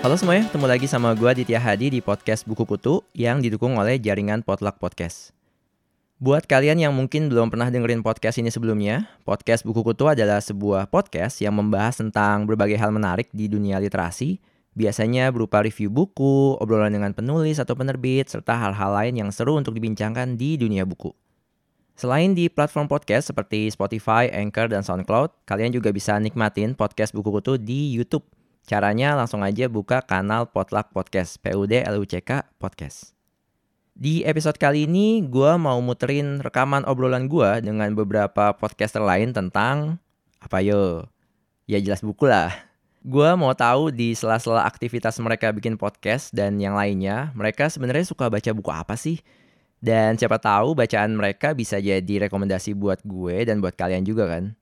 Halo semuanya, ketemu lagi sama gue Ditya Hadi di podcast Buku Kutu yang didukung oleh jaringan Potluck Podcast. Buat kalian yang mungkin belum pernah dengerin podcast ini sebelumnya, podcast Buku Kutu adalah sebuah podcast yang membahas tentang berbagai hal menarik di dunia literasi, biasanya berupa review buku, obrolan dengan penulis atau penerbit, serta hal-hal lain yang seru untuk dibincangkan di dunia buku. Selain di platform podcast seperti Spotify, Anchor, dan SoundCloud, kalian juga bisa nikmatin podcast Buku Kutu di YouTube – Caranya langsung aja buka kanal Potluck Podcast, PUD LUCK Podcast. Di episode kali ini, gue mau muterin rekaman obrolan gue dengan beberapa podcaster lain tentang apa yo? Ya jelas buku lah. Gue mau tahu di sela-sela aktivitas mereka bikin podcast dan yang lainnya, mereka sebenarnya suka baca buku apa sih? Dan siapa tahu bacaan mereka bisa jadi rekomendasi buat gue dan buat kalian juga kan.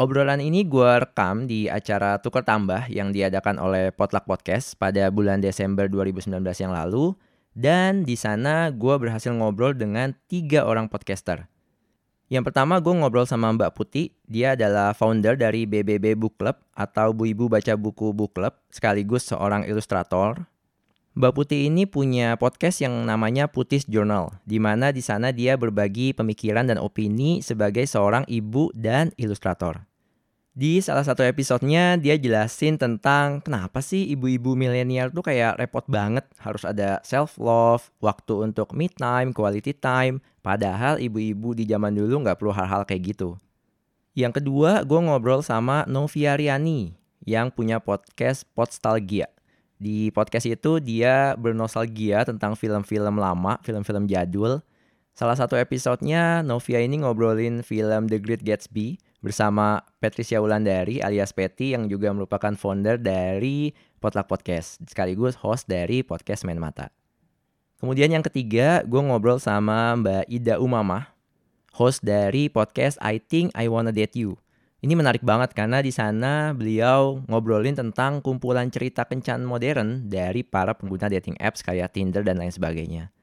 Obrolan ini gue rekam di acara Tukar Tambah yang diadakan oleh Potluck Podcast pada bulan Desember 2019 yang lalu. Dan di sana gue berhasil ngobrol dengan tiga orang podcaster. Yang pertama gue ngobrol sama Mbak Putih, dia adalah founder dari BBB Book Club atau Bu Ibu Baca Buku Book Club, sekaligus seorang ilustrator. Mbak Putih ini punya podcast yang namanya Putis Journal, di mana di sana dia berbagi pemikiran dan opini sebagai seorang ibu dan ilustrator. Di salah satu episodenya dia jelasin tentang kenapa sih ibu-ibu milenial tuh kayak repot banget harus ada self love, waktu untuk me time, quality time, padahal ibu-ibu di zaman dulu nggak perlu hal-hal kayak gitu. Yang kedua, gue ngobrol sama Novia Riani yang punya podcast Podstalgia. Di podcast itu dia bernostalgia tentang film-film lama, film-film jadul. Salah satu episodenya Novia ini ngobrolin film The Great Gatsby bersama Patricia Wulandari alias Patty yang juga merupakan founder dari Potluck Podcast, sekaligus host dari podcast Main Mata. Kemudian yang ketiga, gue ngobrol sama Mbak Ida Umamah, host dari podcast I Think I Wanna Date You. Ini menarik banget karena di sana beliau ngobrolin tentang kumpulan cerita kencan modern dari para pengguna dating apps kayak Tinder dan lain sebagainya.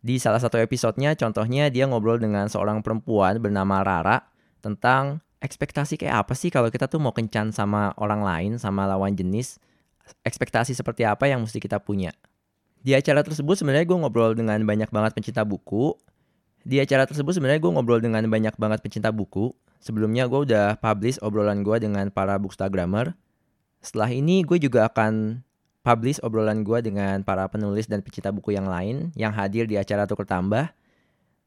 Di salah satu episodenya, contohnya dia ngobrol dengan seorang perempuan bernama Rara tentang ekspektasi kayak apa sih kalau kita tuh mau kencan sama orang lain, sama lawan jenis, ekspektasi seperti apa yang mesti kita punya. Di acara tersebut sebenarnya gue ngobrol dengan banyak banget pencinta buku. Di acara tersebut sebenarnya gue ngobrol dengan banyak banget pencinta buku Sebelumnya gue udah publish obrolan gue dengan para bookstagrammer. Setelah ini gue juga akan publish obrolan gue dengan para penulis dan pecinta buku yang lain yang hadir di acara Tuker Tambah.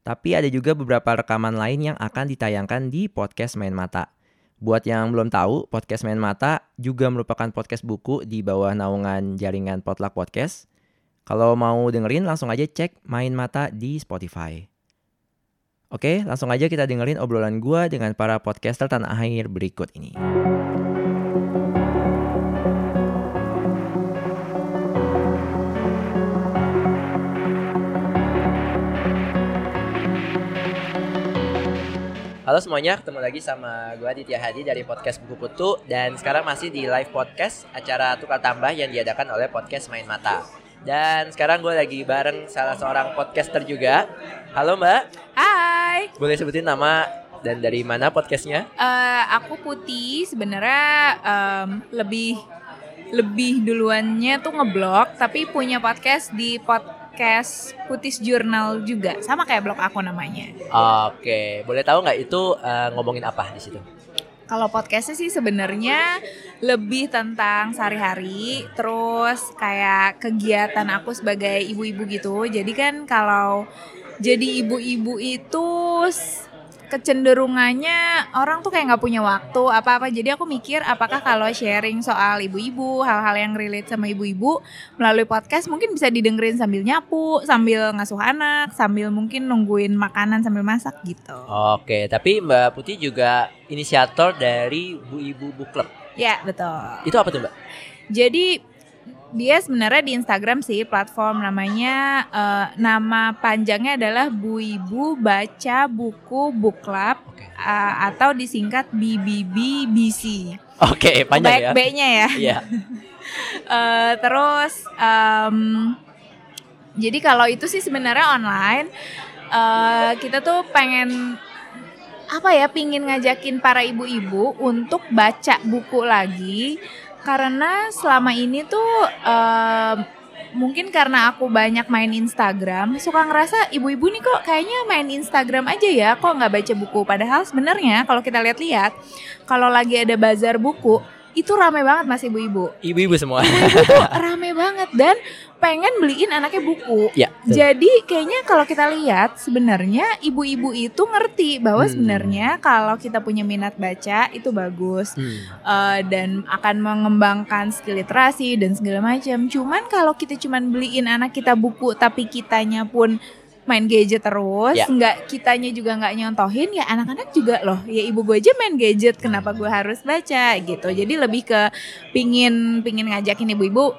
Tapi ada juga beberapa rekaman lain yang akan ditayangkan di podcast Main Mata. Buat yang belum tahu, podcast Main Mata juga merupakan podcast buku di bawah naungan jaringan Potluck Podcast. Kalau mau dengerin langsung aja cek Main Mata di Spotify. Oke, langsung aja kita dengerin obrolan gue dengan para podcaster tanah air berikut ini. Halo semuanya, ketemu lagi sama gue Aditya Hadi dari podcast Buku Kutu dan sekarang masih di live podcast acara Tukar Tambah yang diadakan oleh podcast Main Mata. Dan sekarang gue lagi bareng salah seorang podcaster juga. Halo Mbak. Hai. Boleh sebutin nama dan dari mana podcastnya? Uh, aku Putih sebenarnya um, lebih lebih duluannya tuh ngeblog tapi punya podcast di podcast Putis Journal juga sama kayak blog aku namanya. Oke, boleh tahu nggak itu uh, ngomongin apa di situ? Kalau podcastnya sih sebenarnya lebih tentang sehari-hari, terus kayak kegiatan aku sebagai ibu-ibu gitu. Jadi kan kalau jadi ibu-ibu itu kecenderungannya orang tuh kayak nggak punya waktu apa-apa. Jadi aku mikir apakah kalau sharing soal ibu-ibu hal-hal yang relate sama ibu-ibu melalui podcast mungkin bisa didengerin sambil nyapu sambil ngasuh anak sambil mungkin nungguin makanan sambil masak gitu. Oke tapi Mbak Putih juga inisiator dari Bu Ibu Book Club. Ya betul. Itu apa tuh Mbak? Jadi dia sebenarnya di Instagram sih platform namanya uh, nama panjangnya adalah Bu Ibu Baca Buku Book Club okay. uh, atau disingkat BBBBC. Oke, okay, panjang Baik ya. B-nya ya. Iya. uh, terus um, jadi kalau itu sih sebenarnya online eh, kita tuh pengen apa ya pingin ngajakin para ibu-ibu untuk baca buku lagi karena selama ini tuh em, mungkin karena aku banyak main Instagram suka ngerasa ibu-ibu nih kok kayaknya main Instagram aja ya kok nggak baca buku. Padahal sebenarnya kalau kita lihat-lihat kalau lagi ada bazar buku itu rame banget mas ibu-ibu Ibu-ibu semua. ibu-ibu tuh rame banget dan pengen beliin anaknya buku ya. betul. jadi kayaknya kalau kita lihat sebenarnya ibu-ibu itu ngerti bahwa Hmm. sebenarnya kalau kita punya minat baca itu bagus Hmm. eh, dan akan mengembangkan skill literasi dan segala macam. Cuman kalau kita cuman beliin anak kita buku tapi kitanya pun main gadget terus, Ya. nggak kitanya juga nggak nyontohin ya anak-anak juga loh. Ya ibu gue aja main gadget, kenapa gue harus baca gitu. Jadi lebih ke pingin pingin ngajakin ibu-ibu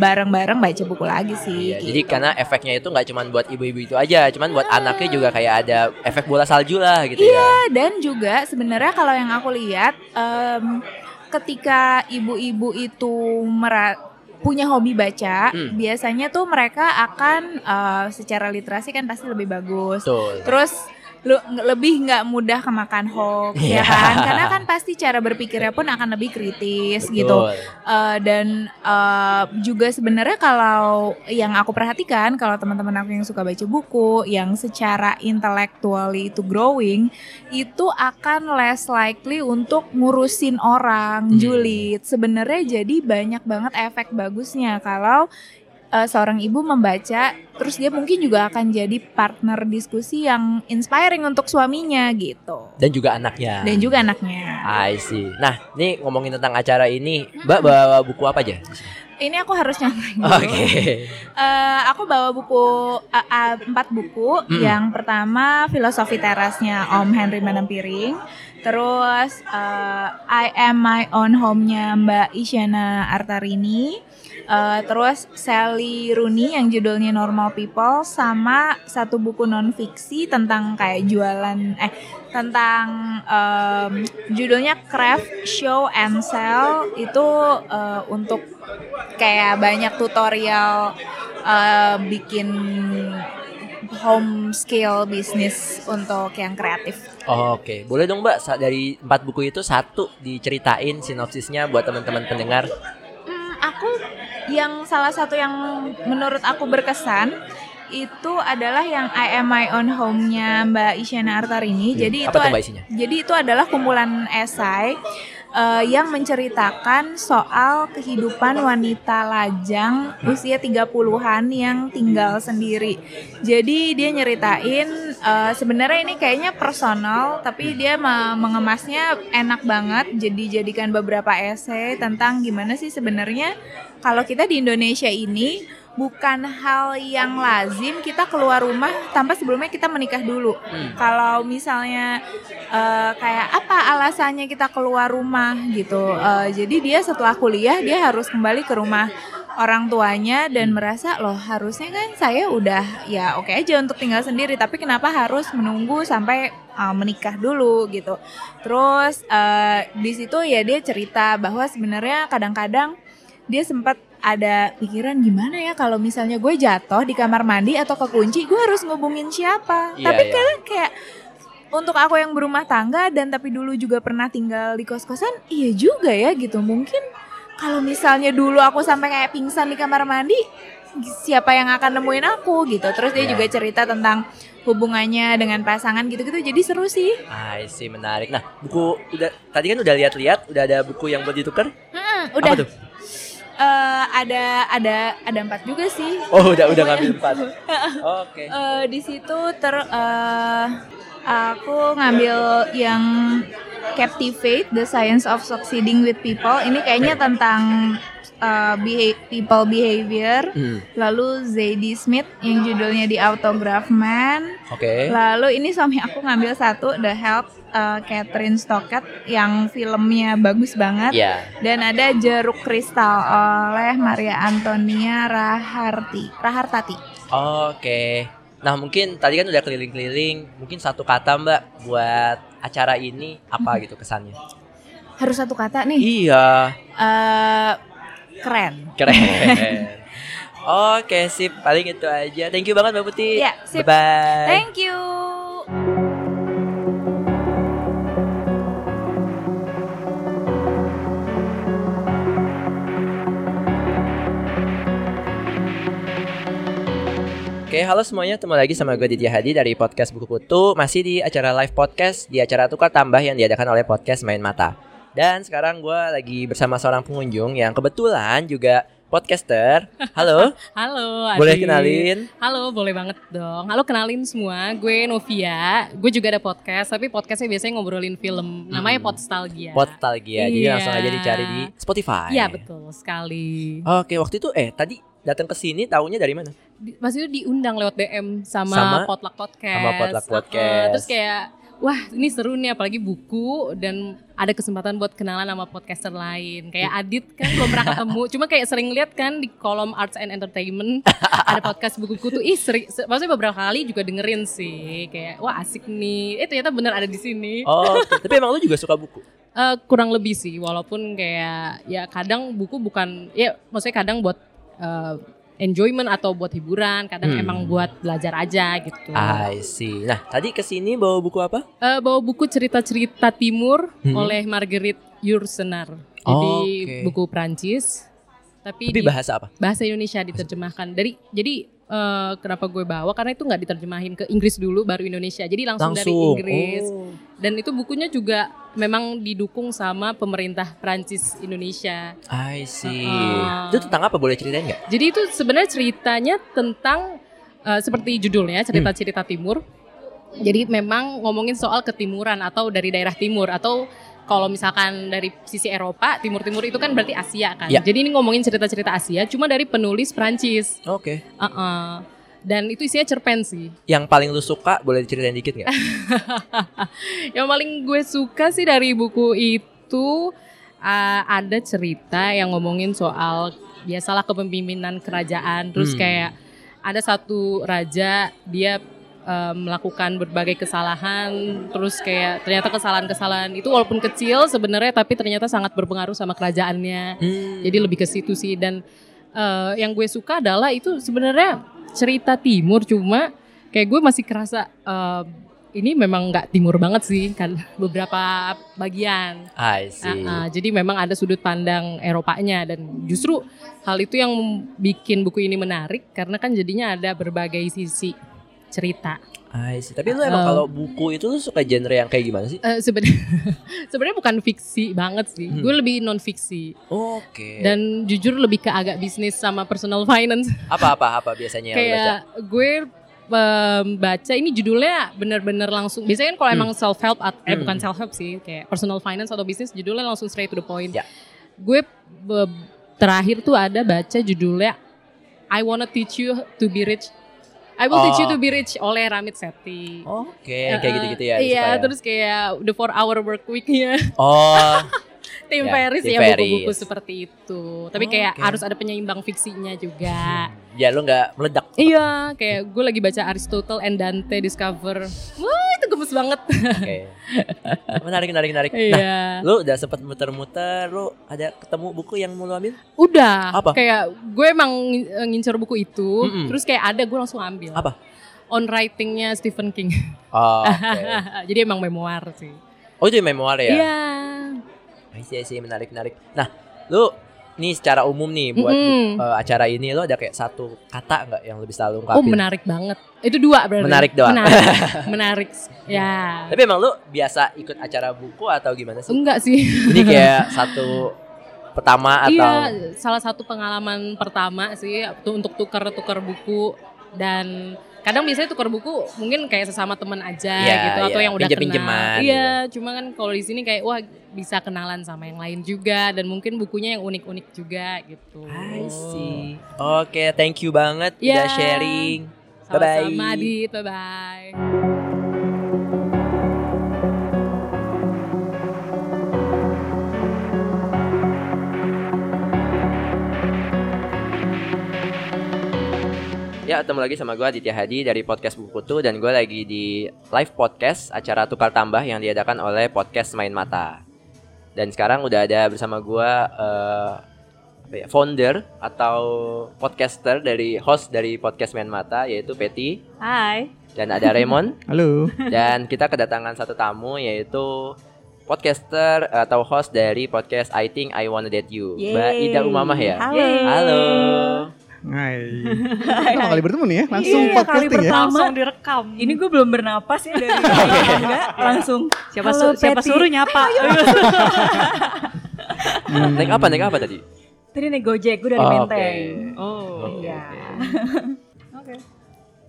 bareng-bareng baca buku lagi sih. Iya, gitu. jadi karena efeknya itu nggak cuma buat ibu-ibu itu aja, cuman buat anaknya juga kayak ada efek bola salju lah gitu ya. Iya, dan juga sebenarnya kalau yang aku lihat em, ketika ibu-ibu itu mera- punya hobi baca, Hmm. biasanya tuh mereka akan eh, secara literasi kan pasti lebih bagus. Betul. Terus lu lebih nggak mudah kemakan hoax Iya. ya kan? Karena kan pasti cara berpikirnya pun akan lebih kritis gitu. Betul. Eh, dan eh, juga sebenarnya kalau yang aku perhatikan kalau teman-teman aku yang suka baca buku yang secara intellectually itu growing itu akan less likely untuk ngurusin orang Hmm. julid sebenarnya jadi banyak banget efek bagusnya kalau eh, seorang ibu membaca terus dia mungkin juga akan jadi partner diskusi yang inspiring untuk suaminya gitu Dan juga anaknya. dan juga anaknya I see. Nah, ini ngomongin tentang acara ini, Mbak bawa buku apa aja? ini aku harus nyontohin Oke. dulu. Eh, aku bawa buku uh, uh, empat buku. Mm. Yang pertama filosofi terasnya Om Henry Manampiring. Terus eh, I Am My Own Home-nya Mbak Isyana Artarini. Eh, terus Sally Rooney yang judulnya Normal People sama satu buku non fiksi tentang kayak jualan eh tentang em, judulnya Craft Show and Sell itu eh, untuk kayak banyak tutorial eh, bikin home scale bisnis untuk yang kreatif. Oke, boleh dong Mbak sa- dari empat buku itu satu diceritain sinopsisnya buat teman-teman pendengar. Hmm, aku yang salah satu yang menurut aku berkesan itu adalah yang I Am My Own Home-nya Mbak Isyana Artarini. Jadi Apa itu isinya? Jadi itu adalah kumpulan esai eh, yang menceritakan soal kehidupan wanita lajang usia 30-an yang tinggal sendiri. Jadi dia nyeritain eh, sebenarnya ini kayaknya personal tapi dia me- mengemasnya enak banget. Jadi jadikan beberapa esai tentang gimana sih sebenarnya kalau kita di Indonesia ini bukan hal yang lazim kita keluar rumah tanpa sebelumnya kita menikah dulu. Hmm. Kalau misalnya eh, kayak apa alasannya kita keluar rumah gitu. Eh, jadi dia setelah kuliah dia harus kembali ke rumah orang tuanya dan merasa loh harusnya kan saya udah ya oke aja untuk tinggal sendiri tapi kenapa harus menunggu sampai eh, menikah dulu gitu. Terus eh, di situ ya dia cerita bahwa sebenarnya kadang-kadang dia sempat ada pikiran gimana ya kalau misalnya gue jatuh di kamar mandi atau kekunci gue harus ngubungin siapa Iya, tapi iya. kadang kayak untuk aku yang berumah tangga dan tapi dulu juga pernah tinggal di kos-kosan iya juga ya gitu mungkin kalau misalnya dulu aku sampai kayak pingsan di kamar mandi siapa yang akan nemuin aku gitu terus dia Iya. juga cerita tentang hubungannya dengan pasangan gitu-gitu jadi seru sih I see, menarik. Nah, buku udah tadi kan udah lihat-lihat, udah ada buku yang buat ditukar? Hmm, udah Apa tuh? Eh, ada ada ada empat juga sih Oh, udah udah ngambil empat. Oke. Eh, di situ ter eh, aku ngambil yang Captivate the Science of Succeeding with People ini kayaknya tentang eh, beha- people behavior Hmm, lalu Zadie Smith yang judulnya The Autograph Man Oke. lalu ini suami aku ngambil satu The Help eh, Catherine Stockett yang filmnya bagus banget Iya. dan ada Jeruk Kristal oleh Maria Antonia Raharti Rahartati Oke. Nah, mungkin tadi kan udah keliling-keliling, mungkin satu kata Mbak buat acara ini apa gitu kesannya? harus satu kata nih Iya, eh keren keren. Oke, sip. Paling itu aja. Thank you banget Mbak Putih. Ya, sip. Bye-bye. Thank you. Oke, halo semuanya. Ketemu lagi sama gue Ditya Hadi dari podcast Buku Kutu. Masih di acara live podcast di acara Tukar Tambah yang diadakan oleh podcast Main Mata. Dan sekarang gue lagi bersama seorang pengunjung yang kebetulan juga podcaster. Halo, Halo, Adi. boleh kenalin? Halo, boleh banget dong. Halo, kenalin semua. Gue Novia. Gue juga ada podcast, tapi podcastnya biasanya ngobrolin film. Namanya Hmm. Podstalgia. Podstalgia. Jadi Iya. langsung aja dicari di Spotify. Iya, betul sekali. Oke, waktu itu eh tadi datang ke sini taunya dari mana? Di- Maksudnya diundang lewat DM sama, Sama? Potluck Podcast. Sama Potluck. Podcast. Terus kayak, wah ini seru nih apalagi buku dan ada kesempatan buat kenalan sama podcaster lain. Kayak Adit kan belum pernah ketemu, cuma kayak sering lihat kan di kolom Arts and Entertainment ada podcast buku tuh. Ih, sering, maksudnya beberapa kali juga dengerin sih. Kayak wah asik nih. Eh ternyata bener ada di sini. Oh, tapi emang lu juga suka buku? Eh, kurang lebih sih, walaupun kayak ya kadang buku bukan ya maksudnya kadang buat eh, enjoyment atau buat hiburan, kadang Hmm. emang buat belajar aja gitu. I see. Nah, tadi ke sini bawa buku apa? Eh, bawa buku cerita-cerita timur Hmm. oleh Marguerite Yourcenar. Jadi Oke. buku Prancis tapi, Tapi di bahasa apa? bahasa Indonesia diterjemahkan. Dari jadi eh, kenapa gue bawa karena itu nggak diterjemahin ke Inggris dulu baru Indonesia. Jadi langsung, dari Inggris. Oh. Dan itu bukunya juga memang didukung sama pemerintah Prancis Indonesia. I see. Uh-uh. Itu tentang apa? Boleh ceritain nggak? Jadi itu sebenarnya ceritanya tentang eh, seperti judulnya cerita-cerita timur. Jadi memang ngomongin soal ketimuran atau dari daerah timur atau kalau misalkan dari sisi Eropa, timur-timur itu kan berarti Asia kan. Ya. Jadi ini ngomongin cerita-cerita Asia cuma dari penulis Prancis. Oke. Uh-uh. Dan itu isinya cerpen sih. Yang paling lu suka boleh diceritain dikit nggak? Yang paling gue suka sih dari buku itu uh, ada cerita yang ngomongin soal biasalah kepemimpinan kerajaan terus Hmm. kayak ada satu raja dia uh, melakukan berbagai kesalahan terus kayak ternyata kesalahan-kesalahan itu walaupun kecil sebenarnya tapi ternyata sangat berpengaruh sama kerajaannya Hmm. jadi lebih ke situ sih dan eh, yang gue suka adalah itu sebenarnya cerita timur cuma kayak gue masih kerasa eh, ini memang nggak timur banget sih kan beberapa bagian. I see. Ah, ah, jadi memang ada sudut pandang Eropanya dan justru hal itu yang bikin buku ini menarik karena kan jadinya ada berbagai sisi cerita. I see. Tapi lu emang Uh, kalau buku itu lu suka genre yang kayak gimana sih? Eh, sebenarnya sebenarnya bukan fiksi banget sih. Hmm. Gue lebih non fiksi Oke. dan jujur lebih ke agak bisnis sama personal finance. apa-apa apa biasanya yang lu baca? kayak gue baca ini judulnya bener-bener langsung biasanya kan kalau Hmm. emang self help at- eh Hmm. bukan self help sih kayak personal finance atau bisnis judulnya langsung straight to the point Ya. gue terakhir tuh ada baca judulnya I wanna teach you to be rich I will teach you Oh. to be rich oleh Ramit Sethi Oke, yang kayak Eh, gitu-gitu ya. Iya, suka ya? terus kayak the four hour work weeknya Oh, Tim Ya, Ferris ya buku-buku seperti itu. Tapi kayak Oke. harus ada penyeimbang fiksinya juga. ya lu nggak meledak. Iya, kayak gue lagi baca Aristotle and Dante Discover. Wah, gemes banget. Oke. menarik, menarik, menarik. Nah, Iya. lu udah sempet muter-muter, lu ada ketemu buku yang mau lu ambil? Udah. Apa? Kayak gue emang ngin- ngincer buku itu, Mm-mm. terus kayak ada gue langsung ambil. Apa? On writingnya Stephen King. Oh, oke. Jadi emang memoir sih. Oh, itu memoir ya? Iya. I see, I see, menarik, menarik. Nah, lu nih secara umum nih buat Mm-mm. eh, acara ini lu ada kayak satu kata nggak yang lebih selalu Oh ungkapin? menarik banget. Itu dua berarti. Menarik doang. Menarik. menarik. Ya. Tapi emang lu biasa ikut acara buku atau gimana sih? Enggak sih. Ini kayak satu pertama atau Iya, salah satu pengalaman pertama sih tu- untuk tukar-tukar buku dan kadang biasanya tukar buku mungkin kayak sesama teman aja Iya, gitu atau iya. yang udah Pinjem-pinjeman kenal. Iya, cuma kan kalau di sini kayak wah bisa kenalan sama yang lain juga dan mungkin bukunya yang unik-unik juga gitu. I see. Oke, thank you banget Iya. udah sharing. Sama-sama Bye-bye. Adit, bye-bye. Ya, ketemu lagi sama gue Aditya Hadi dari podcast Buku Kutu dan gue lagi di live podcast acara Tukar Tambah yang diadakan oleh podcast Main Mata. Dan sekarang udah ada bersama gue eh, apa ya, founder atau podcaster dari host dari podcast Main Mata yaitu Petty Hai. dan ada Raymond Halo. dan kita kedatangan satu tamu yaitu podcaster atau host dari podcast I Think I Wanna Date You Mbak Yeay. Ida Umamah ya. Halo. Halo. Hai. Pertama kali bertemu nih ya, langsung Iya, kali podcasting ya. pertama. langsung direkam. Ini gue belum bernapas ya dari enggak langsung. siapa Halo, su- siapa suruh nyapa? Hmm. Naik apa? Naik apa tadi? Tadi naik Gojek, gue dari Oh, Menteng. oh. Oke, Iya. oke.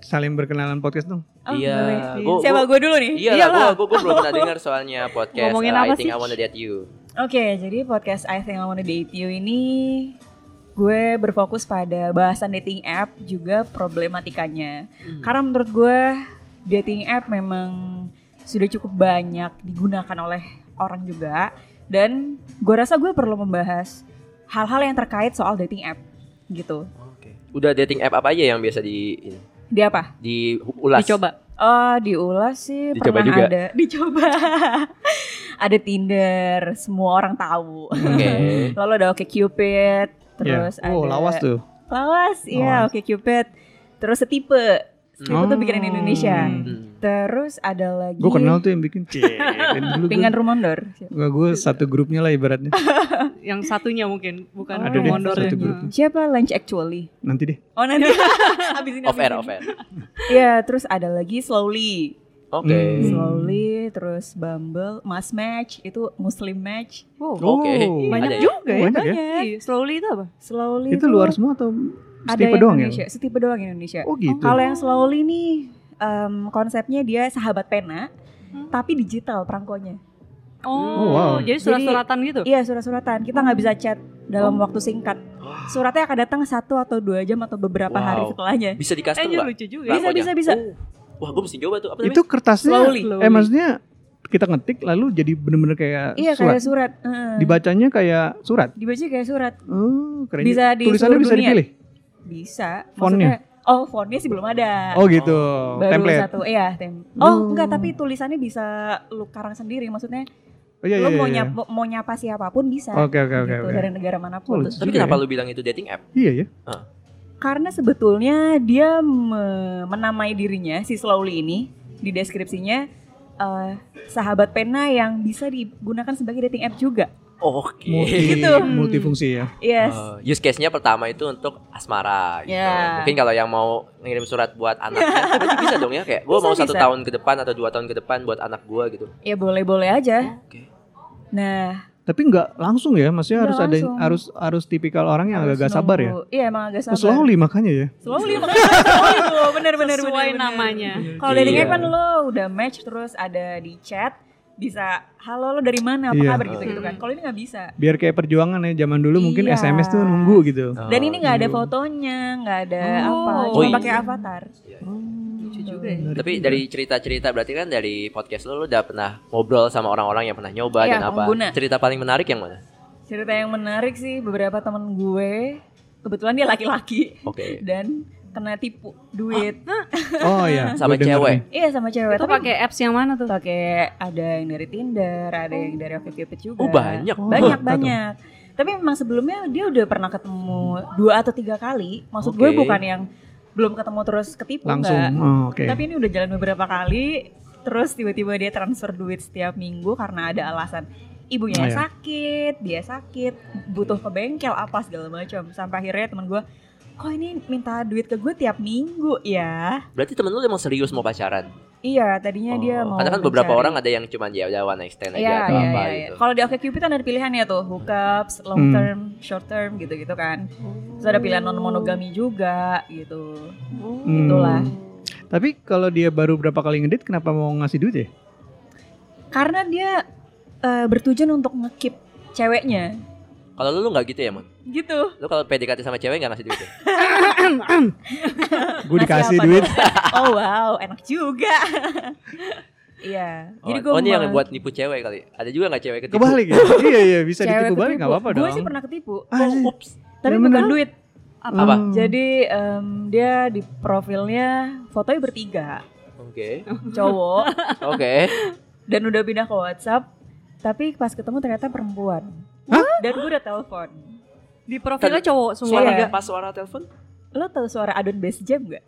Saling berkenalan podcast dong. Oh, Iya, gua- Siapa gua- gue dulu nih? Iya lah, gue gue belum pernah dengar soalnya podcast Ngomongin uh, apa I Think sih? I Wanna Date You. Oke, jadi podcast I Think I Wanna Date You ini gue berfokus pada bahasan dating app juga problematikanya. Hmm. Karena menurut gue dating app memang sudah cukup banyak digunakan oleh orang juga dan gue rasa gue perlu membahas hal-hal yang terkait soal dating app gitu. Oke. Udah dating app apa aja yang biasa di ini, Di apa? diulas? Dicoba. Oh, diulas sih Dicoba pernah juga? ada. Dicoba. ada Tinder, semua orang tahu. Oke. Lalu ada Oke Cupid, terus ya. Oh, ada lawas tuh. Lawas, iya. Oke Cupid. Terus Setipe. Setipe tuh Oh. bikinan Indonesia. Hmm. Terus ada lagi Gue kenal tuh yang bikin. Dulu gue. Pingan Rumondor. Nggak, gue satu grupnya lah ibaratnya. Yang satunya mungkin bukan Oh, Ada deh, Mondor satu ya. Siapa Lunch Actually? Nanti deh. Oh nanti habis ini. Off air, off air. ini. Iya, terus ada lagi Slowly. Oke. Hmm. Slowly, terus Bumble, Mas Match, itu Muslim Match. Wow. Oke. Oh, Banyak Ada ya? juga ya. Banyak ya? Banyak. Iya, Slowly itu apa? Slowly Itu luar semua atau ada setipe yang doang ya? Indonesia, setipe doang Indonesia. Oh gitu. Kalau yang slowly nih em, konsepnya dia sahabat pena, Hmm. tapi digital perangkonya. Oh, wow. jadi surat-suratan gitu. Iya surat-suratan. Kita nggak bisa chat dalam waktu singkat. Suratnya akan datang satu atau dua jam atau beberapa Wow. hari setelahnya. Bisa di Eh, custom lucu juga. Bisa bisa bisa. Oh. Wah, gue mesti coba tuh. Apa namanya? Itu kertasnya Slowly. Eh maksudnya kita ngetik lalu jadi bener-bener kayak Iya surat. kayak surat. Heeh. Dibacanya kayak surat. Dibaca kayak surat. Oh, keren. Bisa di Tulisannya bisa dunia. dipilih. Bisa. Fontnya? Maksudnya- Oh fontnya sih belum ada. Oh gitu. Baru Template. satu. Iya tem. Oh. Oh enggak tapi tulisannya bisa lu karang sendiri. Maksudnya Oh iya lo iya. mau, iya. nyap- mau nyapa siapa pun bisa. Oke oke oke gitu, oke. Dari negara mana pun. Oh. Tapi kenapa ya. lu bilang itu dating app? Iya ya. Karena sebetulnya dia me- menamai dirinya si Slowly ini di deskripsinya eh, sahabat pena yang bisa digunakan sebagai dating app juga. Oke. Multi, Gitu. multifungsi ya. Yes. Uh, use case-nya pertama itu untuk asmara gitu. Ya. Mungkin kalau yang mau ngirim surat buat anaknya, berarti bisa dong ya kayak gue Bisa, mau satu bisa. tahun ke depan atau dua tahun ke depan buat anak gue gitu. Ya boleh-boleh aja. Oke. Nah, Tapi nggak langsung ya, maksudnya harus Nggak ada langsung. harus harus tipikal orang yang harus agak sabar ya. Iya emang agak sabar. slowly makanya ya. Slowly makanya slowly tuh bener-bener Sesuai bener-bener. namanya. Kalau dating Iya. app kan lo udah match terus ada di chat bisa halo lo dari mana apa Iya. kabar gitu gitu kan. Kalau ini nggak bisa. Biar kayak perjuangan ya zaman dulu mungkin Iya. SMS tuh nunggu gitu. Dan ini nggak ada Oh. fotonya, nggak ada Oh. apa, Oh, cuma iya. pakai avatar. Lucu juga ya. Tapi juga. dari cerita-cerita berarti kan dari podcast lo, lo udah pernah ngobrol sama orang-orang yang pernah nyoba Iya, dan apa? pengguna. Cerita paling menarik yang mana? Cerita yang menarik sih beberapa temen gue kebetulan dia laki-laki Oke. dan kena tipu duit. Oh iya. Sama gua cewek? nih. Iya sama cewek. Itu Tapi pakai apps yang mana tuh? pakai ada yang dari Tinder, ada yang dari OkCupid juga. Oh banyak. Oh, banyak tahu. banyak. Tapi memang sebelumnya dia udah pernah ketemu dua atau tiga kali. Maksud gue Oke. bukan yang belum ketemu terus ketipu Langsung. enggak. Oh, oke. Tapi ini udah jalan beberapa kali. Terus tiba-tiba dia transfer duit setiap minggu karena ada alasan ibunya Oh, iya. sakit, dia sakit, butuh ke bengkel apa segala macam. Sampai akhirnya teman gue, kok ini minta duit ke gue tiap minggu ya? Berarti temen lo emang serius mau pacaran? Iya, tadinya dia Oh, mau. Karena kan beberapa mencari- orang ada yang cuma ya udah one night stand aja Iya, atau iya, apa iya, iya. gitu. Kalau di OkCupid kan ada pilihannya tuh, hookups, long Hmm. term, short term gitu-gitu kan. Terus ada pilihan non monogami juga gitu. Hmm. Itulah. Tapi kalau dia baru berapa kali ngedit kenapa mau ngasih duit ya? Karena dia eh, bertujuan untuk ngekip ceweknya. Kalau lu lu nggak gitu ya, Mon? Gitu. Lu kalau PDKT sama cewek nggak ngasih duit ya? Gue dikasih apa duit. Oh wow, enak juga. Iya. Oh, Jadi gue oh, ini yang buat nipu cewek kali. Ada juga nggak cewek ketipu? Kebalik ya? iya iya bisa cewek ditipu balik ketipu. nggak apa-apa dong. Gue sih pernah ketipu. Ah, sih. Oh, ups. Tapi Yang bukan bener? duit. Apa? Hmm. Jadi em, dia di profilnya fotonya bertiga, Oke. cowok. Oke. dan udah pindah ke WhatsApp tapi pas ketemu ternyata perempuan dan gue udah telepon Di profilnya cowok semua tiga. Pas suara telepon? Lo tau suara Adon Bass Jam gak?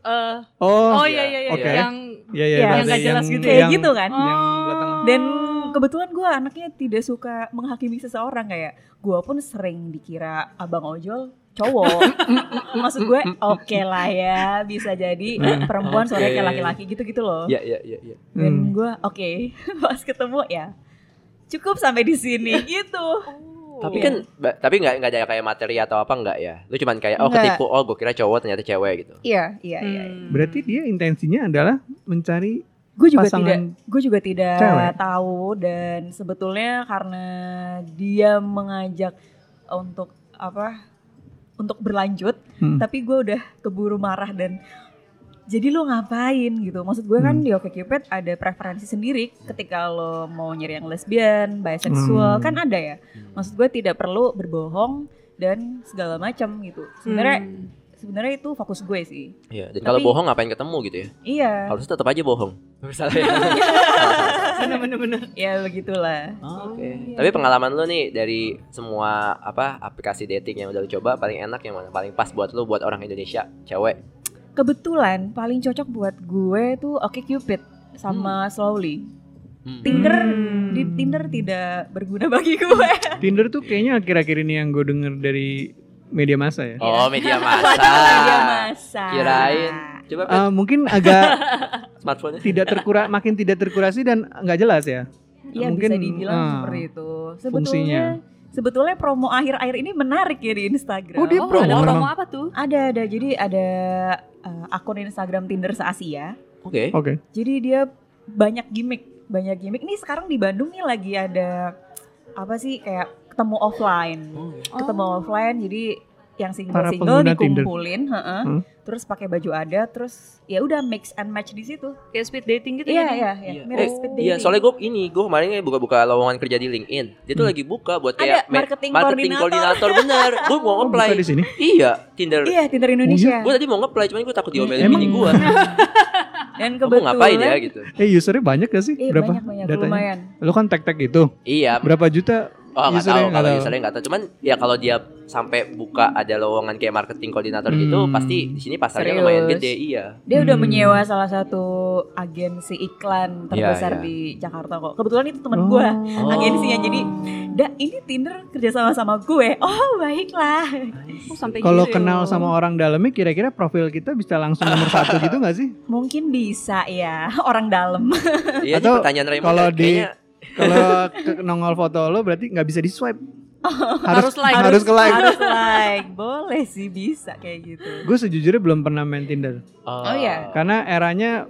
Eh, Oh, oh iya iya iya. Oke. Yang iya iya. Yang nggak jelas gitu ya? Kayak gitu kan? Yang Oh. belakang. Dan kebetulan gue anaknya tidak suka menghakimi seseorang kayak gue pun sering dikira abang ojol cowok. Maksud gue oke lah ya bisa jadi perempuan suaranya kayak laki-laki gitu-gitu loh. Iya, iya, iya, iya. Dan Hmm. gue oke pas ketemu ya cukup sampai di sini gitu. Tapi kan, tapi nggak nggak ada kayak materi atau apa nggak ya? Lu cuman kayak oh ketipu, oh gue kira cowok ternyata cewek gitu. Iya iya iya. Hmm. Berarti dia intensinya adalah mencari Gue juga Pasangan tidak gue juga tidak cewek. tahu dan sebetulnya karena dia mengajak untuk apa untuk berlanjut Hmm. tapi gue udah keburu marah dan jadi lo ngapain gitu maksud gue kan Hmm. di OkCupid ada preferensi sendiri ketika lo mau nyari yang lesbian bisexual Hmm. kan ada ya maksud gue tidak perlu berbohong dan segala macam gitu sebenarnya Hmm. sebenarnya itu fokus gue sih Iya. Dan kalau bohong ngapain ketemu gitu ya? iya Harusnya tetap aja bohong. Misalnya. Bener-bener. ya begitulah Oke. Tapi pengalaman lu nih dari semua apa aplikasi dating yang udah lu coba paling enak yang mana? Paling pas buat lu buat orang Indonesia, cewek. Kebetulan paling cocok buat gue tuh OkCupid sama Slowly Hmm. Tinder Hmm. di Tinder tidak berguna bagi gue Tinder tuh kayaknya akhir-akhir ini yang gue denger dari media massa ya. Oh, media massa. Media massa Kirain. Coba Eh, mungkin agak smartphone-nya. tidak terkura makin tidak terkurasi dan nggak jelas ya. Iya Mungkin, bisa dibilang ah, seperti itu. fungsinya. Sebetulnya promo akhir-akhir ini menarik ya di Instagram. Oh, dia Oh, promo ada promo apa tuh? Ada ada jadi ada uh, akun Instagram Tinder se-Asia. Oke. Oke. Jadi dia banyak gimmick, banyak gimmick. Ini sekarang di Bandung nih lagi ada apa sih kayak ketemu offline. Oh, Ketemu offline jadi yang single-single dikumpulin, heeh. Hmm. Terus pakai baju ada, terus ya udah mix and match di situ. Kayak speed dating gitu Iya ya? iya Iya. iya, mirip Eh, speed Iya, dating. soalnya gue ini, gue kemarin buka-buka lowongan kerja di LinkedIn. Dia tuh lagi buka buat kayak Ada marketing marketing coordinator. koordinator bener. Gue mau Oh, nge-apply. buka di sini. Iya, Tinder. Iya, Tinder Indonesia. Gue tadi mau nge-apply, cuman gue takut diomelin bini gue. Dan Kamu kebetulan ngapain ya gitu? Eh usernya banyak gak sih? Iya, Berapa banyak banyak datanya? lumayan. Lu kan tag-tag itu. Iya. Berapa juta? Oh nggak tahu Nggak kalau usernya nggak tahu. Cuman ya kalau dia sampai buka ada lowongan kayak marketing koordinator gitu, Hmm. pasti di sini pasarnya Serius. lumayan gede. Iya. Dia udah Hmm. menyewa salah satu agensi iklan terbesar Iya, iya. di Jakarta kok. Kebetulan itu teman Oh. gue Oh. agensinya. Jadi, "Da, ini Tinder kerja sama sama gue." Oh, baiklah. Oh, sampai Kalau gitu kenal sama orang dalamnya kira-kira profil kita bisa langsung nomor satu gitu gak sih? Mungkin bisa ya orang dalam. Iya Atau pertanyaan Raymond kalau di- kayaknya Kalau ke- nongol foto lo berarti nggak bisa di swipe. Harus like. Harus ke like. Harus like. Boleh sih bisa kayak gitu. Gue sejujurnya belum pernah main Tinder. oh, Oh, iya. Karena eranya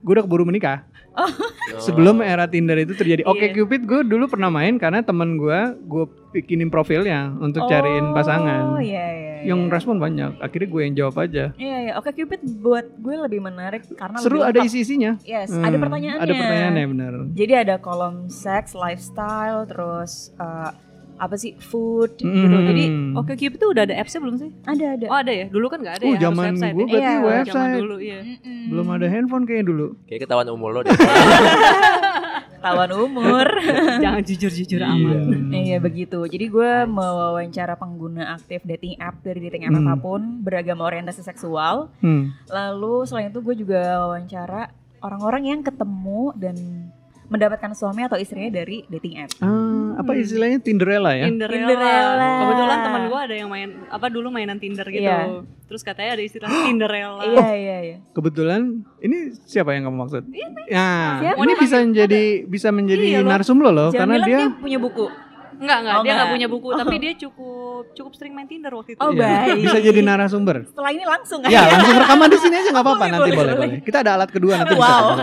gue udah keburu menikah. Oh. Sebelum era Tinder itu terjadi. Iya. Oke Cupid gue dulu pernah main karena temen gue gue bikinin profilnya untuk cariin pasangan. Oh, iya iya. Yang iya. respon banyak. Akhirnya gue yang jawab aja. Iya, iya. Oke Cupid buat gue lebih menarik karena Seru lebih ada lengkap. isi-isinya. Yes, Hmm, ada pertanyaannya. Ada pertanyaannya benar. Jadi ada kolom seks, lifestyle, terus eh, apa sih food Hmm. gitu. Jadi Oke, Cupid tuh udah ada apps-nya belum sih? ada ada. Oh ada ya? Dulu kan nggak ada Oh ya, harus zaman website gue ya? berarti Iya, website. Zaman dulu, iya. Belum ada handphone kayaknya dulu. Kayak ketahuan umur lo deh. Tawan umur. Jangan jujur-jujur Iya. amat. Iya begitu. Jadi gue mewawancara pengguna aktif dating app dari dating app Hmm. apa pun, beragam orientasi seksual. Hmm. Lalu selain itu gue juga wawancara orang-orang yang ketemu dan mendapatkan suami atau istrinya dari dating app. Ah, apa istilahnya Tinderella ya? Tinderella. Tinderella. Kebetulan teman gua ada yang main apa dulu mainan Tinder gitu. Iya. Terus katanya ada istilah Tinderella. Iya iya iya. Kebetulan ini siapa yang kamu maksud? Ya, Siapa? ini bisa menjadi bisa menjadi Iya loh. narsum lo loh Jangan karena bilang dia dia punya buku. Enggak, enggak, Oh, dia enggak punya buku, tapi dia cukup cukup sering main Tinder waktu itu. Oh, Iya, baik. bisa jadi narasumber. Setelah ini langsung Ya, langsung rekaman di sini aja nggak apa-apa Boleh, nanti boleh, boleh, boleh. boleh. Kita ada alat kedua nanti Wow. bisa.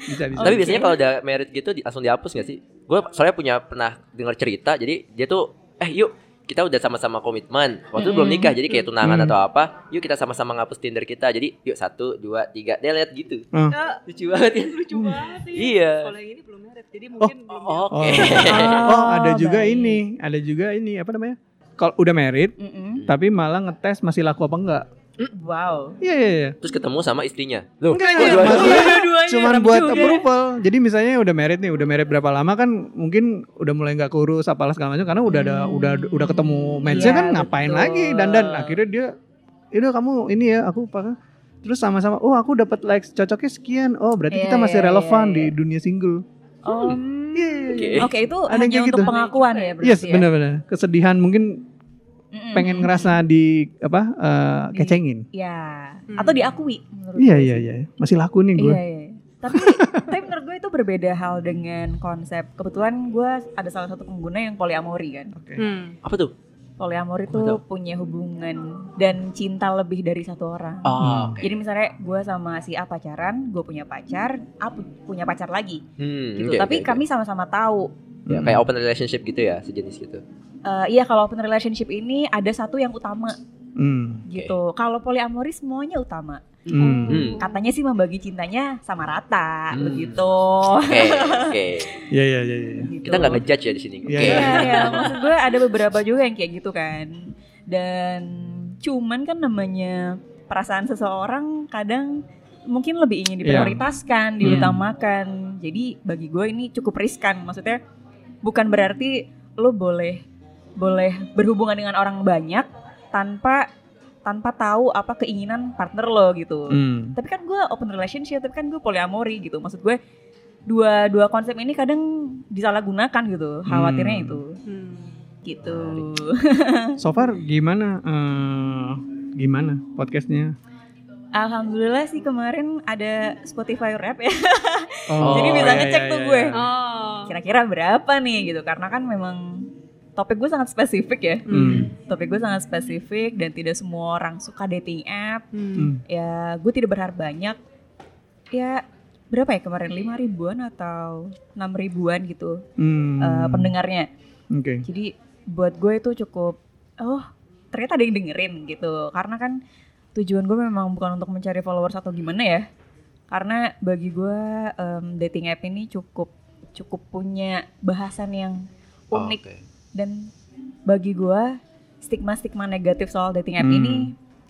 Bisa bisa. Tapi Oke. biasanya kalau udah married gitu di- langsung dihapus gak sih? Gue soalnya punya pernah dengar cerita, jadi dia tuh eh yuk kita udah sama-sama komitmen. Waktu itu belum nikah, jadi kayak tunangan Hmm. atau apa. Yuk kita sama-sama ngapus Tinder kita. Jadi yuk satu, dua, tiga. Dia lihat gitu. Oh. Lucu banget ya. Lucu banget sih. Iya. Kalau yang ini belum married, jadi mungkin belum Oh, Oh, Oke. oh, ada juga baik. ini, ada juga ini apa namanya? Kalau udah married Mm-mm. tapi malah ngetes masih laku apa enggak? Wow. Iya iya iya. Terus ketemu sama istrinya. Loh, Enggak, kok enggak, dua- maksudnya cuman buat juga. approval. Jadi misalnya udah married nih, udah married berapa lama kan mungkin udah mulai nggak kurus apalah segala macam karena udah ada Hmm. udah udah ketemu matchnya Iya, kan ngapain betul. lagi dandan akhirnya dia udah kamu ini ya aku pakai terus sama-sama oh aku dapat likes cocoknya sekian oh berarti Iya, kita masih iya, relevan iya, di iya. dunia single Oh, Oke. Oke, itu Ada yang hanya kayak untuk gitu. pengakuan ya berarti yes ya? benar-benar kesedihan mungkin Mm-mm. pengen ngerasa di apa eh, Di- kecengin Ya, Hmm. atau diakui menurut iya iya sih. iya masih laku nih gue Iya, iya. Tapi tapi menurut gue itu berbeda hal dengan konsep. Kebetulan gue ada salah satu pengguna yang poliamori kan. Oke. Hmm. Apa tuh? Poliamori itu punya hubungan dan cinta lebih dari satu orang. Oh, oke. Jadi misalnya gue sama si A pacaran, gue punya pacar, A pu- punya pacar lagi Hmm, gitu. oke, Tapi oke. kami sama-sama tahu. Ya, kayak open relationship gitu ya, sejenis gitu. Eh, iya kalau open relationship ini ada satu yang utama Hmm. gitu. Kalau poliamori semuanya utama. Hmm. Hmm. Katanya sih membagi cintanya sama rata Hmm. begitu. Oke, oke. Iya iya iya iya. Kita nggak ngejudge ya di sini. Oke. Iya, Iya, iya. Maksud gue ada beberapa juga yang kayak gitu kan. Dan cuman kan namanya perasaan seseorang kadang mungkin lebih ingin diprioritaskan, Hmm. diutamakan. Jadi bagi gue ini cukup riskan. Maksudnya bukan berarti lo boleh boleh berhubungan dengan orang banyak tanpa tanpa tahu apa keinginan partner lo gitu. Hmm. Tapi kan gue open relationship, tapi kan gue poliamori gitu. Maksud gue dua dua konsep ini kadang disalahgunakan gitu. Khawatirnya Hmm. itu Hmm. gitu. So far gimana eh, gimana podcastnya? Alhamdulillah sih kemarin ada Spotify Rap ya. Oh, Jadi bisa iya, ngecek iya, tuh iya, gue. iya. Oh. Kira-kira berapa nih gitu. Karena kan memang topik gue sangat spesifik ya. Hmm. Topik gue sangat spesifik dan tidak semua orang suka dating app. Hmm. Hmm. Ya gue tidak berharap banyak. Ya berapa ya kemarin? 5 ribuan atau 6 ribuan gitu Hmm. eh, pendengarnya. Oke. Jadi buat gue itu cukup oh ternyata ada yang dengerin gitu. Karena kan tujuan gue memang bukan untuk mencari followers atau gimana ya. Karena bagi gue em, dating app ini cukup cukup punya bahasan yang unik Oke. Dan bagi gue stigma-stigma negatif soal dating app Hmm. ini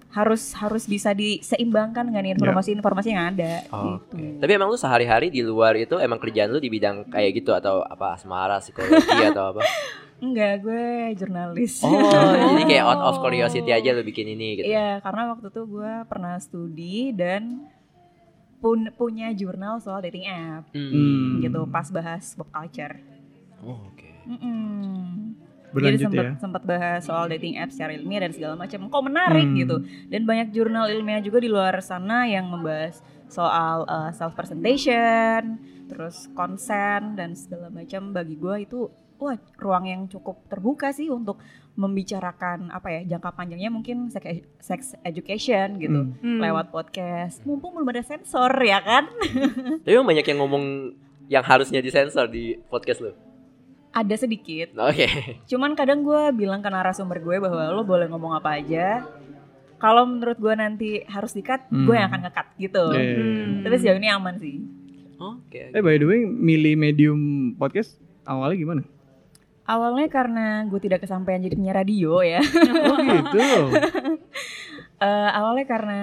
harus harus bisa diseimbangkan dengan informasi-informasi yang ada Oke. gitu. Tapi emang lu sehari-hari di luar itu emang kerjaan lu di bidang kayak gitu atau apa asmara, psikologi atau apa? Enggak, gue jurnalis. Oh, jadi kayak out of curiosity aja lu bikin ini gitu. Iya, karena waktu itu gue pernah studi dan pun punya jurnal soal dating app Hmm. gitu pas bahas pop culture. Oh, oke. Mm-mm. Jadi Berlanjut sempat ya. sempat bahas soal dating app secara ilmiah dan segala macam. Kok menarik Hmm. gitu. Dan banyak jurnal ilmiah juga di luar sana yang membahas soal self presentation, terus konsen dan segala macam. Bagi gue itu wah ruang yang cukup terbuka sih untuk membicarakan apa ya jangka panjangnya mungkin sex, sex education gitu Hmm. Hmm. lewat podcast. Mumpung belum ada sensor ya kan? Tapi banyak yang ngomong yang harusnya disensor di podcast lu. Ada sedikit. Oke. Cuman kadang gue bilang ke narasumber gue bahwa lo boleh ngomong apa aja. Kalau menurut gue nanti harus dikat, gue yang akan ngekat gitu. Iya. Hmm. Tapi sejauh ini aman sih. Oke. Eh by the way, milih medium podcast awalnya gimana? Awalnya karena gue tidak kesampaian jadi penyiar radio ya. Oh gitu. Eh, awalnya karena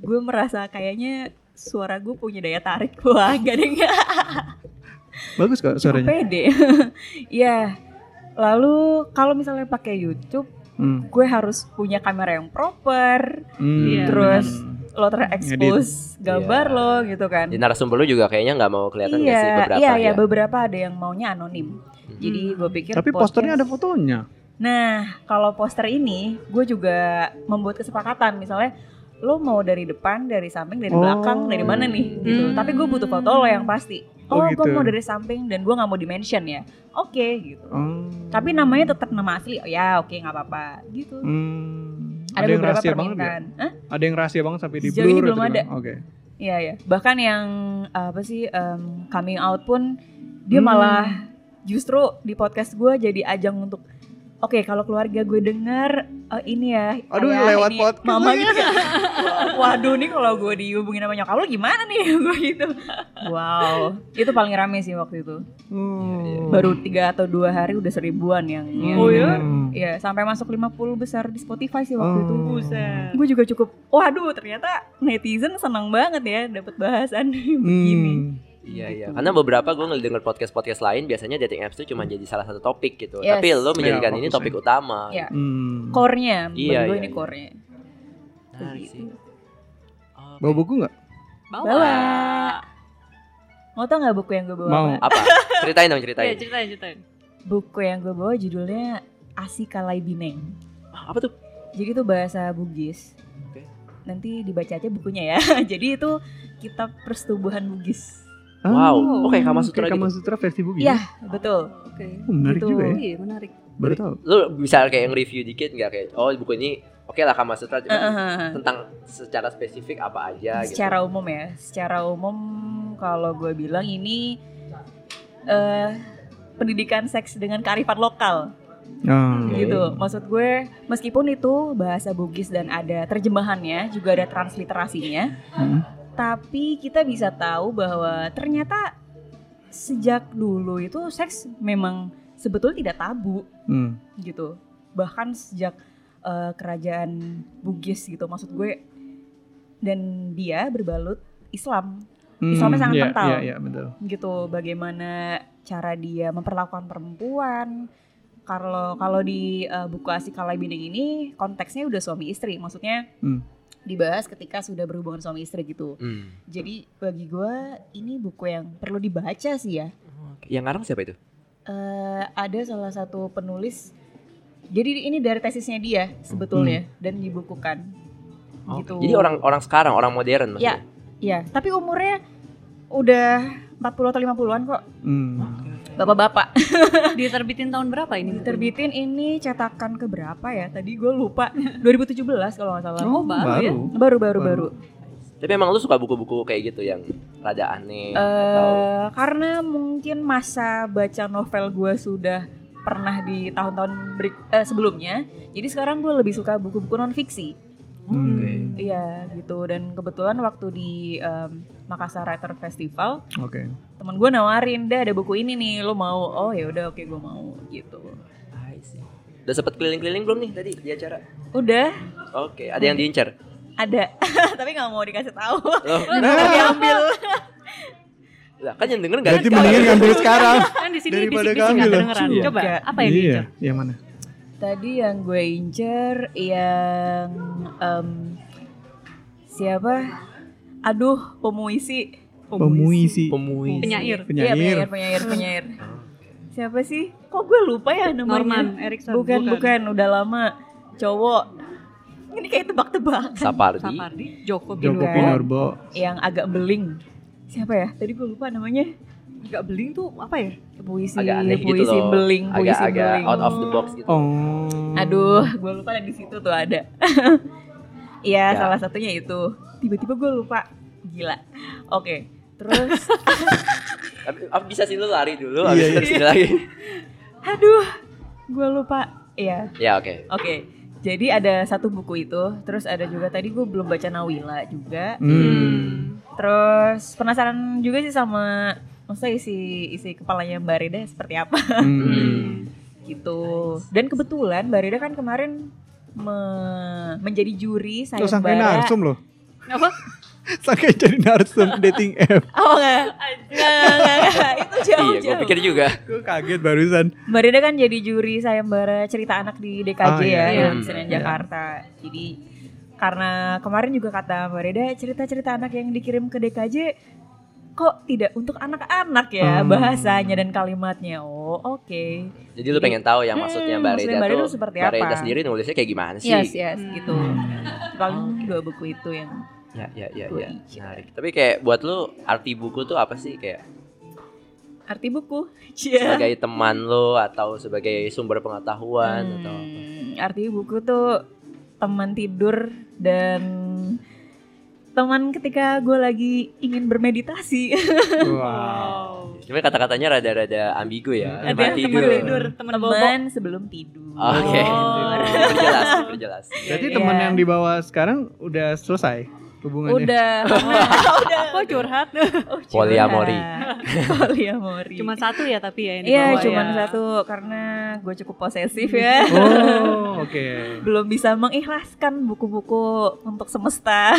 gue merasa kayaknya suara gue punya daya tarik. Wah, gak ada yang Bagus kok suaranya. pede. Iya. Lalu kalau misalnya pakai YouTube, Hmm. gue harus punya kamera yang proper. Hmm. Iya. Terus lo terekspos gambar Iya. lo gitu kan. Di narasumber lu juga kayaknya nggak mau kelihatan iya, sih beberapa iya, ya? iya, beberapa ada yang maunya anonim. Jadi gue pikir Tapi podcast- posternya ada fotonya. Nah, kalau poster ini gue juga membuat kesepakatan misalnya lo mau dari depan, dari samping, dari Oh. belakang, dari mana nih gitu. Hmm. Tapi gue butuh foto lo yang pasti. Oh, Oh, gitu. gue mau dari samping dan gue nggak mau di mention ya. Oke gitu. Oh. Tapi namanya tetap nama asli. Oh ya, oke nggak apa-apa gitu. Hmm. Ada, yang beberapa rahasia banget ya? Hah? Ada yang rahasia banget sampai di Sejauh ini blur belum atau ada. gimana? Oke. Iya ya. Bahkan yang apa sih em, coming out pun dia Hmm. malah justru di podcast gue jadi ajang untuk Oke, kalau keluarga gue denger eh, ini ya, Aduh, ayah, lewat ini podcast mama gitu kan. Waduh nih kalau gue dihubungin sama nyokap lu gimana nih gue gitu. Wow, itu paling rame sih waktu itu. Hmm. Baru tiga atau dua hari udah seribuan yang, yang Oh ya? Hmm. Iya, sampai masuk 50 besar di Spotify sih waktu itu. Oh. Buset. Gue juga cukup, waduh ternyata netizen senang banget ya dapat bahasan begini. Hmm. Iya iya. Karena beberapa gue ngedenger podcast podcast lain biasanya dating apps itu cuma jadi salah satu topik gitu. Yes. Tapi lo menjadikan Ya, ini topik utama. Iya. Hmm. Core-nya, bagi Iya, gue iya, ini iya. core-nya. Oh, Bawa buku nggak? Bawa. Bawa. Mau tau gak buku yang gue bawa? Mau. Apa? Ceritain dong Iya, ceritain. ceritain, ceritain. Buku yang gue bawa judulnya Asi Kalai Bineng. Ah, Apa tuh? Jadi itu bahasa Bugis. Oke. Nanti dibaca aja bukunya ya. Jadi itu kitab persetubuhan Bugis. Wow. Oke, Kama Sutra gitu. Kama Sutra versi Bugis. Iya, betul. Oke. Oh, menarik Gitu. juga ya. Iya, menarik. Baru tahu. Lo bisa kayak nge-review dikit nggak kayak oh buku ini oke lah Kama Sutra cuma Uh-uh. tentang secara spesifik apa aja gitu. Secara umum ya, secara umum kalau gue bilang ini eh pendidikan seks dengan kearifan lokal Oh. Gitu. Maksud gue meskipun itu bahasa Bugis dan ada terjemahannya, juga ada transliterasinya, Hmm. Tapi kita bisa tahu bahwa ternyata sejak dulu itu seks memang sebetulnya tidak tabu Hmm. gitu. Bahkan sejak eh, kerajaan Bugis gitu, maksud gue dan dia berbalut Islam Hmm, Islamnya sangat iya, kental. Iya, iya, betul. gitu bagaimana cara dia memperlakukan perempuan kalau kalau di uh, buku Asik Kalai ini konteksnya udah suami istri maksudnya Hmm. Dibahas ketika sudah berhubungan suami istri gitu Hmm. jadi bagi gua ini buku yang perlu dibaca sih ya. Yang ngarang siapa itu? Eh, ada salah satu penulis jadi ini dari tesisnya dia sebetulnya dan dibukukan Oke. gitu Jadi orang orang sekarang, orang modern Ya. maksudnya. ya tapi umurnya udah 40 atau 50-an kok Hmm. Bapak-bapak Diterbitin tahun berapa ini? bukunya? Terbitin ini cetakan ke berapa ya? Tadi gue lupa. 2017 kalau nggak salah. Oh, baru ya? Baru baru baru. Tapi emang lu suka buku-buku kayak gitu yang rada aneh Eh atau karena mungkin masa baca novel gue sudah pernah di tahun-tahun eh, sebelumnya. Jadi sekarang gue lebih suka buku-buku non fiksi. Hmm. Iya gitu. Dan kebetulan waktu di em, Makassar Writer Festival, Oke. temen gue nawarin, "Dah ada buku ini nih, lo mau?" Oh ya udah oke gue mau gitu. I see. Udah sempet keliling-keliling belum nih tadi di acara? Udah Oke, ada yang diincar. ada, tapi nggak mau dikasih tahu. Loh, Mau diambil. lah, kan yang denger enggak Berarti mendingan ngambil sekarang. Kan di sini Daripada kedengeran. Iya. Coba, apa yang Iya, diincar? yang mana? Tadi yang gue incer yang em, siapa? Aduh, pemuisi. Pemuisi. Pemuisi. Penyair. Iya, Penyair. penyair, penyair, penyair. Siapa sih? Kok gue lupa ya namanya? Norman Erickson. Bukan, bukan, udah lama. Cowok. Ini kayak tebak-tebakan. Sapardi. Sapardi, Joko Joko Pinurbo. Pinurbo. Yang agak beling. Siapa ya? Tadi gue lupa namanya. Agak beling tuh apa ya? Puisi, Agak aneh gitu puisi loh. beling, puisi Agak-agak beling. out of the box gitu. Oh. Aduh, gue lupa ada di situ tuh ada. Iya, Ya. salah satunya itu. Tiba-tiba gue lupa. Gila. Oke. Terus, Tapi apa bisa sih lu lari dulu Iya, habis iya. itu sini lagi. aduh, gue lupa. Iya, Ya, oke. oke. Jadi ada satu buku itu, terus ada juga tadi gue belum baca Nawila juga. Hmm. Terus penasaran juga sih sama maksudnya isi isi kepalanya Mbak Rida seperti apa Hmm. gitu. Dan kebetulan Mbak Rida kan kemarin me- menjadi juri Terus narsum loh. Apa? Sangkain jadi narsum dating app. Oh enggak, enggak, enggak, enggak, itu jauh Iya, gue jauh. pikir juga. Gue kaget barusan. Mbak Rida kan jadi juri sayembara cerita anak di DKJ Ah, iya, ya, iya. di Senen Iya. Jakarta. Jadi karena kemarin juga kata Mbak Rida cerita-cerita anak yang dikirim ke DKJ kok tidak untuk anak-anak ya Hmm. bahasanya dan kalimatnya. Oh oke. Jadi lu pengen tahu yang maksudnya Hmm, Mbak Reda tuh tuh seperti Mbak Reda apa? sendiri nulisnya kayak gimana sih? Yes yes Hmm. gitu. Paling dua buku itu yang Ya, ya, ya, ya. Menarik. Tapi kayak buat lu arti buku tuh apa sih kayak arti buku. Cia. sebagai teman lu atau sebagai sumber pengetahuan atau apa? Hmm, arti buku tuh teman tidur dan teman ketika gue lagi ingin bermeditasi. Wow. Cuma kata-katanya rada-rada ambigu ya. Ada teman tidur. tidur, teman sebelum tidur. Oke. Oh. Perjelas, perjelas. Berarti Iya. teman yang dibawa sekarang udah selesai hubungannya. Udah. udah. Kok curhat? Oh, Poliamori. curhat. Poliamori. Cuma satu ya tapi ya ini Iya, cuma ya. satu karena gue cukup posesif ya. Oh, oke. Belum bisa mengikhlaskan buku-buku untuk semesta.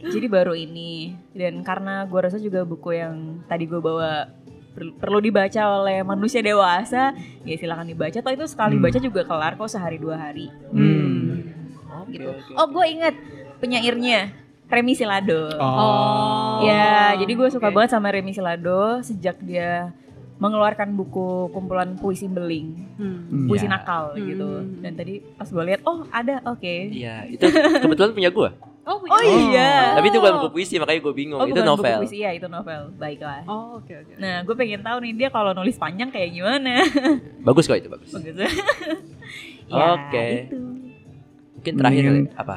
Jadi baru ini. Dan karena gue rasa juga buku yang tadi gue bawa per- perlu dibaca oleh manusia dewasa, ya silakan dibaca. Toh itu sekali Hmm. baca juga kelar kok sehari dua hari. Hmm. Oke, gitu. oke, Oh, oke. gue inget penyairnya Remi Silado. Oh. Ya, jadi gue suka oke. banget sama Remi Silado sejak dia mengeluarkan buku kumpulan puisi beling, Hmm. Puisi Ya. nakal Hmm. gitu. Dan tadi pas gue lihat, oh ada, oke. Iya, itu kebetulan punya gua. Oh, Oh iya. Tapi itu bukan buku puisi, makanya gue bingung. Oh, itu bukan buku novel. puisi, iya itu novel. Baiklah. Oh, oke oke. Nah, gue pengen tahu nih dia kalau nulis panjang kayak gimana. Bagus kok itu, bagus. Bagus. Oke. itu. Mungkin terakhir Hmm. apa?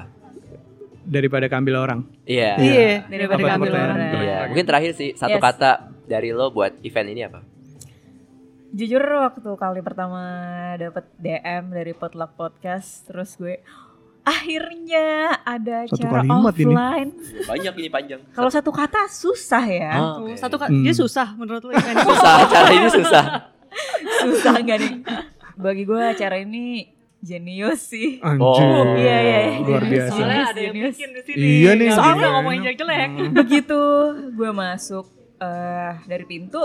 Daripada keambil orang. Iya. Iya, Daripada Apa pertanyaan? orang. Iya, mungkin terakhir sih satu Yes. kata dari lo buat event ini apa? Jujur waktu kali pertama dapet DM dari Potluck Podcast, terus gue akhirnya ada Satu cara kalimat ini. offline. Banyak ini panjang. Kalau satu kata susah ya. Oh, Oh, oke. Satu kan Hmm. dia susah menurut lo event ini. susah, cara ini susah. susah nggak nih? Bagi gue acara ini jenius sih. Anjir. Oh. Iya, iya, Luar Jenius. biasa. Soalnya ada yang Genius. bikin di sini. Iya nih. Soalnya ngomongin jelek-jelek. Hmm. Begitu gue masuk eh dari pintu,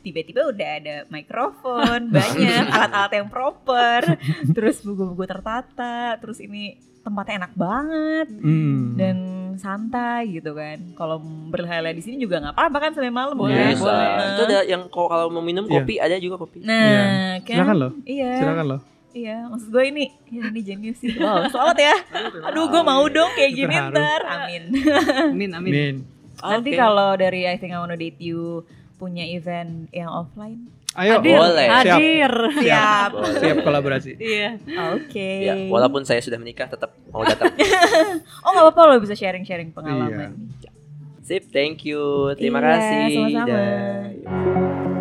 tiba-tiba udah ada mikrofon, banyak alat-alat yang proper, terus buku-buku tertata, terus ini tempatnya enak banget Hmm. dan santai gitu kan. Kalau berlala di sini juga nggak apa-apa kan sampai malam Boleh, Bisa. boleh. Itu ada yang kalau mau minum Iya. kopi ada juga kopi. Nah, kan? Silakan loh. Iya. Silakan loh. Iya, maksud gue ini, ya ini jenius sih. Wow, selamat ya. Aduh, gue mau dong kayak gini ntar. Amin. Amin amin. Min. Nanti kalau dari I Think I Wanna Date You punya event yang offline, Ayo. Hadir, Boleh. Siap. hadir. siap. Boleh. Siap kolaborasi. Iya. Oke. Ya, walaupun saya sudah menikah tetap mau datang. Oh nggak apa-apa lo bisa sharing-sharing pengalaman. Sip, thank you. Terima Iya, kasih. sama-sama.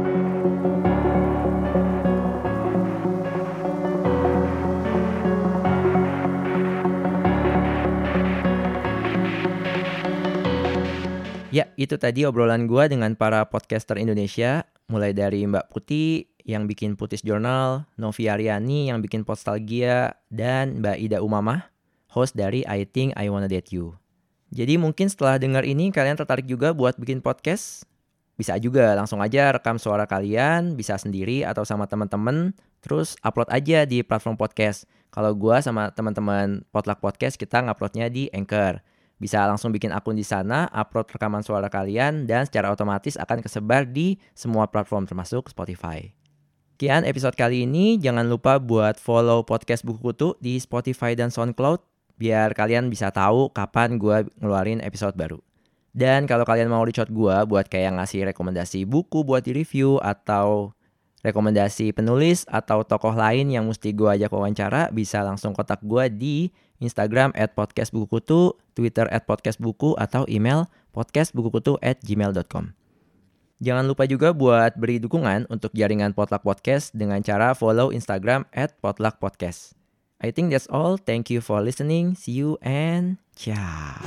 Ya, itu tadi obrolan gua dengan para podcaster Indonesia, mulai dari Mbak Putih yang bikin Putis Journal, Novi Aryani yang bikin Postalgia, dan Mbak Ida Umamah, host dari I Think I Wanna Date You. Jadi mungkin setelah dengar ini kalian tertarik juga buat bikin podcast? Bisa juga, langsung aja rekam suara kalian, bisa sendiri atau sama teman-teman, terus upload aja di platform podcast. Kalau gua sama teman-teman Potluck Podcast kita nguploadnya di Anchor. Bisa langsung bikin akun di sana, upload rekaman suara kalian, dan secara otomatis akan kesebar di semua platform termasuk Spotify. Sekian episode kali ini, jangan lupa buat follow podcast Buku Kutu di Spotify dan SoundCloud, biar kalian bisa tahu kapan gue ngeluarin episode baru. Dan kalau kalian mau reach gue buat kayak ngasih rekomendasi buku buat di review, atau rekomendasi penulis atau tokoh lain yang mesti gue ajak wawancara, bisa langsung kontak gue di Instagram at podcastbukukutu, Twitter at podcastbuku, atau email podcastbukukutu at gmail.com. Jangan lupa juga buat beri dukungan untuk jaringan Potluck Podcast dengan cara follow Instagram at Potluck Podcast. I think that's all. Thank you for listening. See you and ciao.